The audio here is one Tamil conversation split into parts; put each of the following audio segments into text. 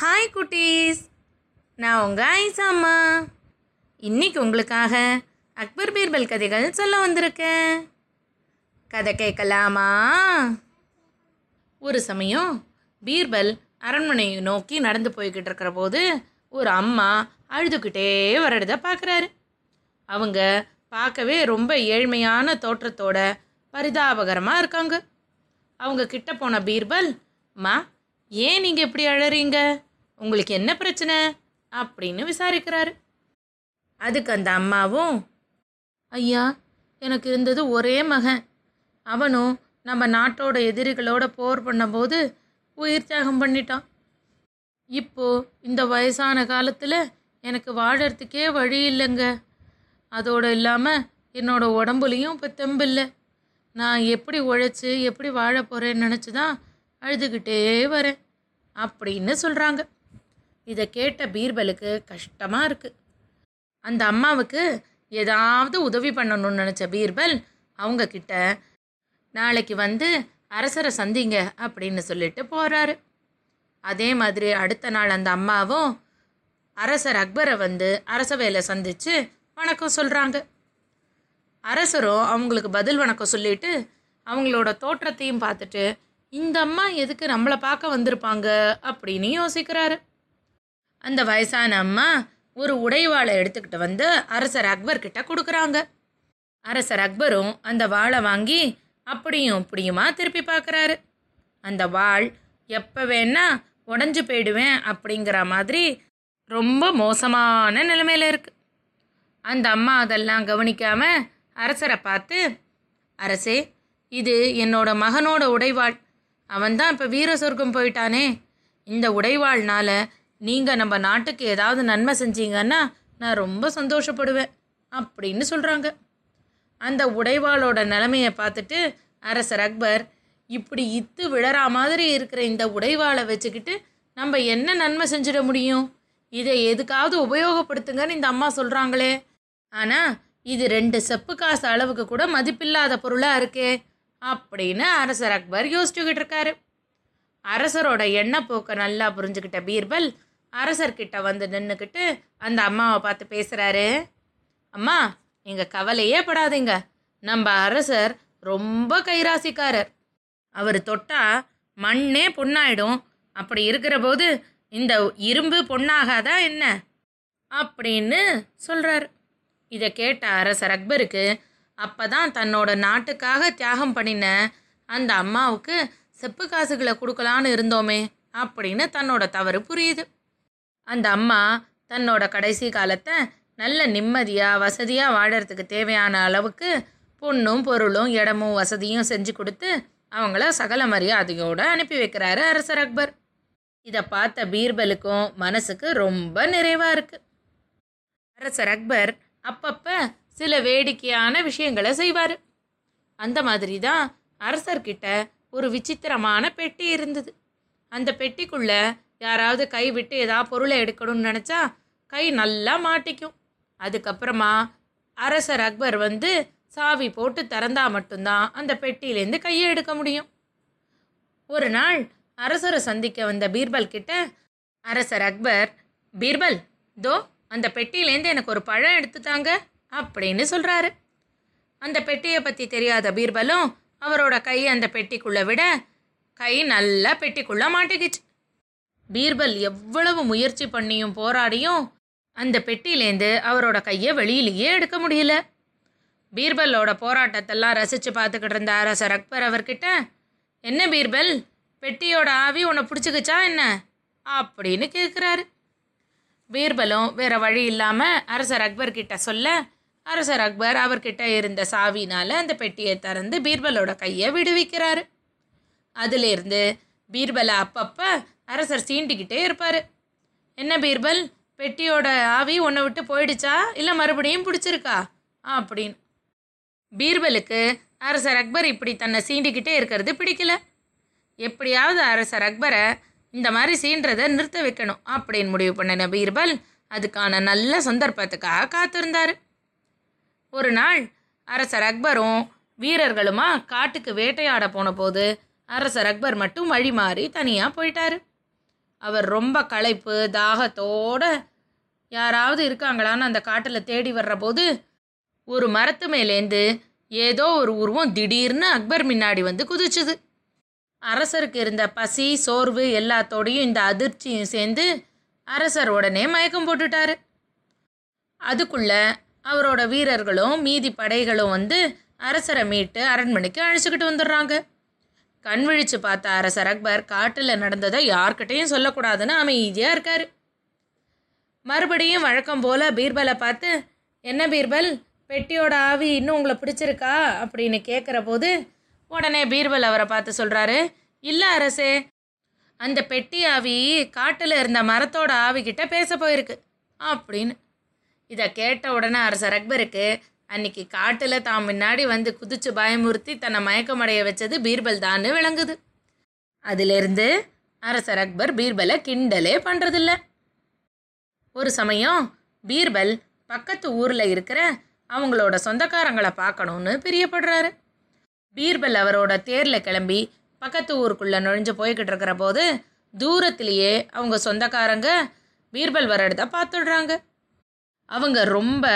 ஹாய் குட்டீஸ். நான் உங்கள் ஐசாம்மா. இன்னைக்கு உங்களுக்காக அக்பர் பீர்பல் கதைகள் சொல்ல வந்திருக்கேன். கதை கேட்கலாமா? ஒரு சமயம் பீர்பல் அரண்மனையை நோக்கி நடந்து போய்கிட்டு இருக்கிற போது ஒரு அம்மா அழுதுகிட்டே வரடுத பார்க்குறாரு. அவங்க பார்க்கவே ரொம்ப ஏழ்மையான தோற்றத்தோட பரிதாபகரமாக இருக்காங்க. அவங்க கிட்ட போன பீர்பல் மா ஏன் நீங்கள் இப்படி அழறீங்க? உங்களுக்கு என்ன பிரச்சனை? அப்படின்னு விசாரிக்கிறாரு. அதுக்கு அந்த அம்மாவும் ஐயா எனக்கு இருந்தது ஒரே மகன். அவனும் நம்ம நாட்டோட எதிரிகளோட போர் பண்ணும்போது உயிர் தியாகம் பண்ணிட்டான். இப்போ இந்த வயசான காலத்தில் எனக்கு வாழறதுக்கே வழி இல்லைங்க. அதோடு இல்லாமல் என்னோட உடம்புலையும் இப்போ தெம்பில்லை நான் எப்படி உழைச்சி எப்படி வாழ போகிறேன்னு நினச்சி தான் அழுதுகிட்டே வரேன். அப்படின்னு சொல்கிறாங்க இதை கேட்ட பீர்பலுக்கு கஷ்டமாக இருக்குது அந்த அம்மாவுக்கு ஏதாவது உதவி பண்ணணும்னு நினச்ச பீர்பல் அவங்க கிட்ட நாளைக்கு வந்து அரசரை சந்திங்க அப்படின்னு சொல்லிட்டு போகிறாரு அதே மாதிரி அடுத்த நாள் அந்த அம்மாவும் அரசர் அக்பரை வந்து அரசவையில் சந்தித்து வணக்கம் சொல்கிறாங்க அரசரும் அவங்களுக்கு பதில் வணக்கம் சொல்லிட்டு அவங்களோட தோற்றத்தையும் பார்த்துட்டு இந்த அம்மா எதுக்கு நம்மளை பார்க்க வந்திருப்பாங்க? அப்படின்னு யோசிக்கிறாரு. அந்த வயசான அம்மா ஒரு உடைவாளை எடுத்துக்கிட்டு வந்து அரசர் அக்பர் கிட்ட கொடுக்குறாங்க. அரசர் அக்பரும் அந்த வாளை வாங்கி அப்படியும் இப்படியுமா திருப்பி பார்க்குறாரு. அந்த வாள் எப்போ வேணா உடஞ்சி போயிடுவேன் அப்படிங்கிற மாதிரி ரொம்ப மோசமான நிலைமையில் இருக்கு. அந்த அம்மா அதெல்லாம் கவனிக்காம அரசரை பார்த்து அரசே இது என்னோட மகனோட உடைவாள். அவன்தான் இப்போ வீர சொர்க்கம் போயிட்டானே. இந்த உடைவாள்னால நீங்கள் நம்ம நாட்டுக்கு ஏதாவது நன்மை செஞ்சீங்கன்னா நான் ரொம்ப சந்தோஷப்படுவேன் அப்படின்னு சொல்கிறாங்க அந்த உடைவாளோட நிலமையை பார்த்துட்டு அரசர் அக்பர் இப்படி இத்து விழறா மாதிரி இருக்கிற இந்த உடைவாளை வச்சுக்கிட்டு நம்ம என்ன நன்மை செஞ்சிட முடியும்? இதை எதுக்காவது உபயோகப்படுத்துங்கன்னு இந்த அம்மா சொல்கிறாங்களே ஆனால் இது ரெண்டு செப்பு காசு அளவுக்கு கூட மதிப்பில்லாத பொருளாக இருக்கே அப்படின்னு அரசர் அக்பர் யோசிச்சுக்கிட்டு இருக்காரு. அரசரோட எண்ணப்போக்கை நல்லா புரிஞ்சுக்கிட்ட பீர்பல் அரசர்கிட்ட வந்து நின்றுக்கிட்டு அந்த அம்மாவை பார்த்து பேசுகிறாரு அம்மா நீங்கள் கவலையே படாதீங்க. நம்ம அரசர் ரொம்ப கைராசிக்காரர். அவர் தொட்டால் மண்ணே பொண்ணாயிடும் அப்படி இருக்கிற போது இந்த இரும்பு பொண்ணாகாதா என்ன? அப்படின்னு சொல்கிறார் இதை கேட்ட அரசர் அக்பருக்கு அப்போ தான் தன்னோட நாட்டுக்காக தியாகம் பண்ணின அந்த அம்மாவுக்கு செப்பு காசுகளை கொடுக்கலான்னு இருந்தோமே அப்படின்னு தன்னோட தவறு புரியுது. அந்த அம்மா தன்னோட கடைசி காலத்தை நல்ல நிம்மதியாக வசதியாக வாழறதுக்கு தேவையான அளவுக்கு பொண்ணும் பொருளும் இடமும் வசதியும் செஞ்சு கொடுத்து அவங்கள சகல மரியாதையோடு அனுப்பி வைக்கிறாரு அரசர் அக்பர். இதை பார்த்த பீர்பலுக்கும் மனசுக்கு ரொம்ப நிறைவாக இருக்குது அரசர் அக்பர் அப்பப்போ சில வேடிக்கையான விஷயங்களை செய்வார். அந்த மாதிரி தான் அரசர்கிட்ட ஒரு விசித்திரமான பெட்டி இருந்தது. அந்த பெட்டிக்குள்ளே யாராவது கை விட்டு ஏதாவது பொருளை எடுக்கணும்னு நினச்சா கை நல்லா மாட்டிக்கும். அதுக்கப்புறமா அரசர் அக்பர் வந்து சாவி போட்டு திறந்தா மட்டும்தான் அந்த பெட்டியிலேருந்து கையை எடுக்க முடியும். ஒரு நாள் அரசரை சந்திக்க வந்த பீர்பல் கிட்ட அரசர் அக்பர் பீர்பல் தோ அந்த பெட்டியிலேருந்து எனக்கு ஒரு பழம் எடுத்துட்டாங்க அப்படின்னு சொல்கிறாரு அந்த பெட்டியை பற்றி தெரியாத பீர்பலும் அவரோட கையை அந்த பெட்டிக்குள்ளே விட கை நல்லா பெட்டிக்குள்ளே மாட்டிக்கிச்சு. பீர்பல் எவ்வளவு முயற்சி பண்ணியும் போராடியும் அந்த பெட்டியிலேந்து அவரோட கையை வெளியிலேயே எடுக்க முடியல. பீர்பலோட போராட்டத்தெல்லாம் ரசித்து பார்த்துக்கிட்டு இருந்த அரசர் அக்பர் அவர்கிட்ட என்ன பீர்பல் பெட்டியோட ஆவி உன்னை பிடிச்சிக்கிச்சா என்ன? அப்படின்னு கேட்குறாரு பீர்பலும் வேற வழி இல்லாமல் அரசர் அக்பர் கிட்ட சொல்ல அரசர் அக்பர் அவர்கிட்ட இருந்த சாவினால் அந்த பெட்டியை திறந்து பீர்பலோட கையை விடுவிக்கிறாரு. அதிலிருந்து பீர்பலை அப்பப்போ அரசர் சீண்டிக்கிட்டே இருப்பார். என்ன பீர்பல்? பெட்டியோட ஆவி உன்னை விட்டு போயிடுச்சா? இல்லை மறுபடியும் பிடிச்சிருக்கா? அப்படின்னு. பீர்பலுக்கு அரசர் அக்பர் இப்படி தன்னை சீண்டிக்கிட்டே இருக்கிறது பிடிக்கல. எப்படியாவது அரசர் அக்பரை இந்த மாதிரி சீன்றதை நிறுத்த வைக்கணும் அப்படின்னு முடிவு பண்ணின பீர்பல் அதுக்கான நல்ல சந்தர்ப்பத்துக்காக காத்திருந்தார். ஒரு நாள் அரசர் அக்பரும் வீரர்களுமா காட்டுக்கு வேட்டையாட போன போது அரசர் அக்பர் மட்டும் வழி மாறி தனியாக போயிட்டாரு. அவர் ரொம்ப களைப்பு தாகத்தோட யாராவது இருக்காங்களான்னு அந்த காட்டில் தேடி வர்றபோது ஒரு மரத்து மேலேந்து ஏதோ ஒரு உருவம் திடீர்னு அக்பர் முன்னாடி வந்து குதிச்சுது. அரசருக்கு இருந்த பசி சோர்வு எல்லாத்தோடையும் இந்த அதிர்ச்சியும் சேர்ந்து அரசர் உடனே மயக்கம் போட்டுட்டாரு. அதுக்குள்ள அவரோட வீரர்களும் மீதி படைகளும் வந்து அரசரை மீட்டு அரண்மனைக்கு அழைச்சிக்கிட்டு வந்துடுறாங்க. கண் விழிச்சு பார்த்த அரசர் அக்பர் காட்டில் நடந்ததை யார்கிட்டையும் சொல்லக்கூடாதுன்னு அமைதியாக இருக்காரு. மறுபடியும் வழக்கம் போல் பீர்பலை பார்த்து என்ன பீர்பல்? பெட்டியோட ஆவி இன்னும் உங்களை பிடிச்சிருக்கா? அப்படின்னு கேட்குற போது உடனே பீர்பல் அவரை பார்த்து சொல்கிறாரு இல்லை அரசே அந்த பெட்டி ஆவி காட்டில் இருந்த மரத்தோட ஆவி பேச போயிருக்கு. அப்படின்னு. இதை கேட்ட உடனே அரசர் அக்பருக்கு அன்னைக்கு காட்டில் தான் முன்னாடி வந்து குதிச்சு பயமுறுத்தி தன்னை மயக்கமடைய வச்சது பீர்பல் தான்னு விளங்குது. அதிலிருந்து அரசர் அக்பர் பீர்பலை கிண்டலே பண்ணுறதில்ல ஒரு சமயம் பீர்பல் பக்கத்து ஊரில் இருக்கிற அவங்களோட சொந்தக்காரங்களை பார்க்கணுன்னு பிரியப்படுறாரு. பீர்பல் அவரோட தேரில் கிளம்பி பக்கத்து ஊருக்குள்ளே நுழைஞ்சு போய்கிட்டு இருக்கிற போது தூரத்திலேயே அவங்க சொந்தக்காரங்க பீர்பல் வர இடத்த பார்த்துடுறாங்க. அவங்க ரொம்ப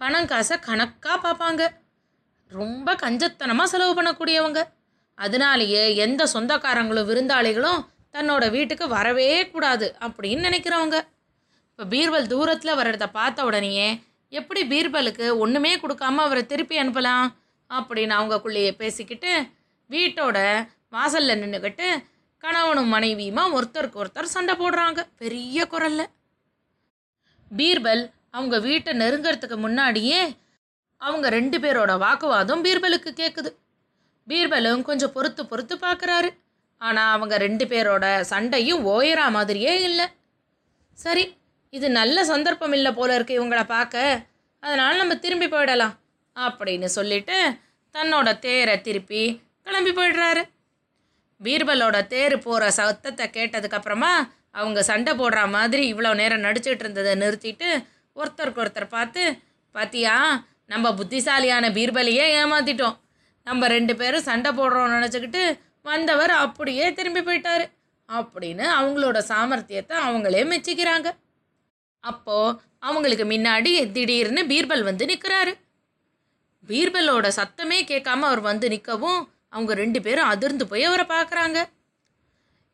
பணம் காசை கணக்காக பார்ப்பாங்க. ரொம்ப கஞ்சத்தனமாக செலவு பண்ணக்கூடியவங்க. அதனாலேயே எந்த சொந்தக்காரங்களும் விருந்தாளிகளும் தன்னோட வீட்டுக்கு வரவே கூடாது அப்படின்னு நினைக்கிறவங்க. இப்போ பீர்பல் தூரத்தில் வர்றத இடத்த பார்த்த உடனேயே எப்படி பீர்பலுக்கு ஒன்றுமே கொடுக்காம அவரை திருப்பி அனுப்பலாம்? அப்படின்னு அவங்கக்குள்ளேயே பேசிக்கிட்டு வீட்டோட வாசலில் நின்றுக்கிட்டு கணவனும் மனைவியுமா ஒருத்தருக்கு ஒருத்தர் சண்டை போடுறாங்க. பெரிய குரல்ல. பீர்பல் அவங்க வீட்டை நெருங்கிறதுக்கு முன்னாடியே அவங்க ரெண்டு பேரோட வாக்குவாதம் பீர்பலுக்கு கேட்குது பீர்பலும் கொஞ்சம் பொறுத்து பொறுத்து பார்க்குறாரு ஆனால் அவங்க ரெண்டு பேரோட சண்டையும் ஓயிறா மாதிரியே இல்லை. சரி இது நல்ல சந்தர்ப்பம் இல்லை போல இருக்கு இவங்கள பார்க்க அதனால் நம்ம திரும்பி போயிடலாம் அப்படின்னு சொல்லிட்டு தன்னோட தேரை திருப்பி கிளம்பி போயிடுறாரு. பீர்பலோட தேர் போகிற சத்தத்தை கேட்டதுக்கப்புறமா அவங்க சண்டை போடுற மாதிரி இவ்வளோ நேரம் நடிச்சிட்டு இருந்ததை நிறுத்திட்டு ஒருத்தருக்கு ஒருத்தர் பார்த்து பாத்தியா நம்ம புத்திசாலியான பீர்பலியே ஏமாத்திட்டோம். நம்ம ரெண்டு பேரும் சண்டை போடுறோம்னு நினச்சிக்கிட்டு வந்தவர் அப்படியே திரும்பி போயிட்டாரு. அப்படின்னு அவங்களோட சாமர்த்தியத்தை அவங்களே மெச்சிக்கிறாங்க. அப்போது அவங்களுக்கு முன்னாடி திடீர்னு பீர்பல் வந்து நிற்கிறாரு பீர்பலோட சத்தமே கேட்காம அவர் வந்து நிற்கவும் அவங்க ரெண்டு பேரும் அதிர்ந்து போய் அவரை பார்க்குறாங்க.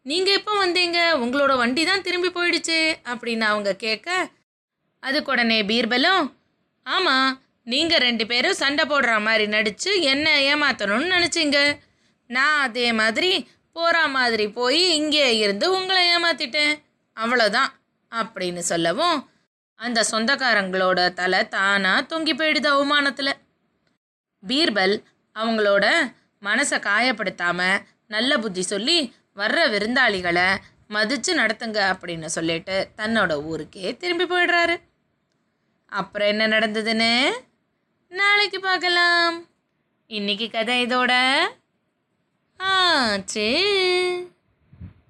நீங்கள் எப்போ வந்தீங்க? உங்களோட வண்டி தான் திரும்பி போயிடுச்சு. அப்படின்னு அவங்க கேட்க அதுக்கு உடனே பீர்பலும் ஆமாம் நீங்கள் ரெண்டு பேரும் சண்டை போடுற மாதிரி நடித்து என்ன ஏமாற்றணும்னு நினச்சிங்க. நான் அதே மாதிரி போகிற மாதிரி போய் இங்கே இருந்து உங்களை ஏமாற்றிட்டேன் அவ்வளோதான் அப்படின்னு சொல்லவும் அந்த சொந்தக்காரங்களோட தலை தானாக தொங்கி போயிடுது அவமானத்தில். பீர்பல் அவங்களோட மனசை காயப்படுத்தாமல் நல்ல புத்தி சொல்லி வர்ற விருந்தாளிகளை மதித்து நடத்துங்க அப்படின்னு சொல்லிட்டு தன்னோட ஊருக்கே திரும்பி போயிடுறாரு. அப்புறம் என்ன நடந்ததுன்னு? நாளைக்கு பார்க்கலாம். இன்னைக்கு கதை இதோட ஆச்சு.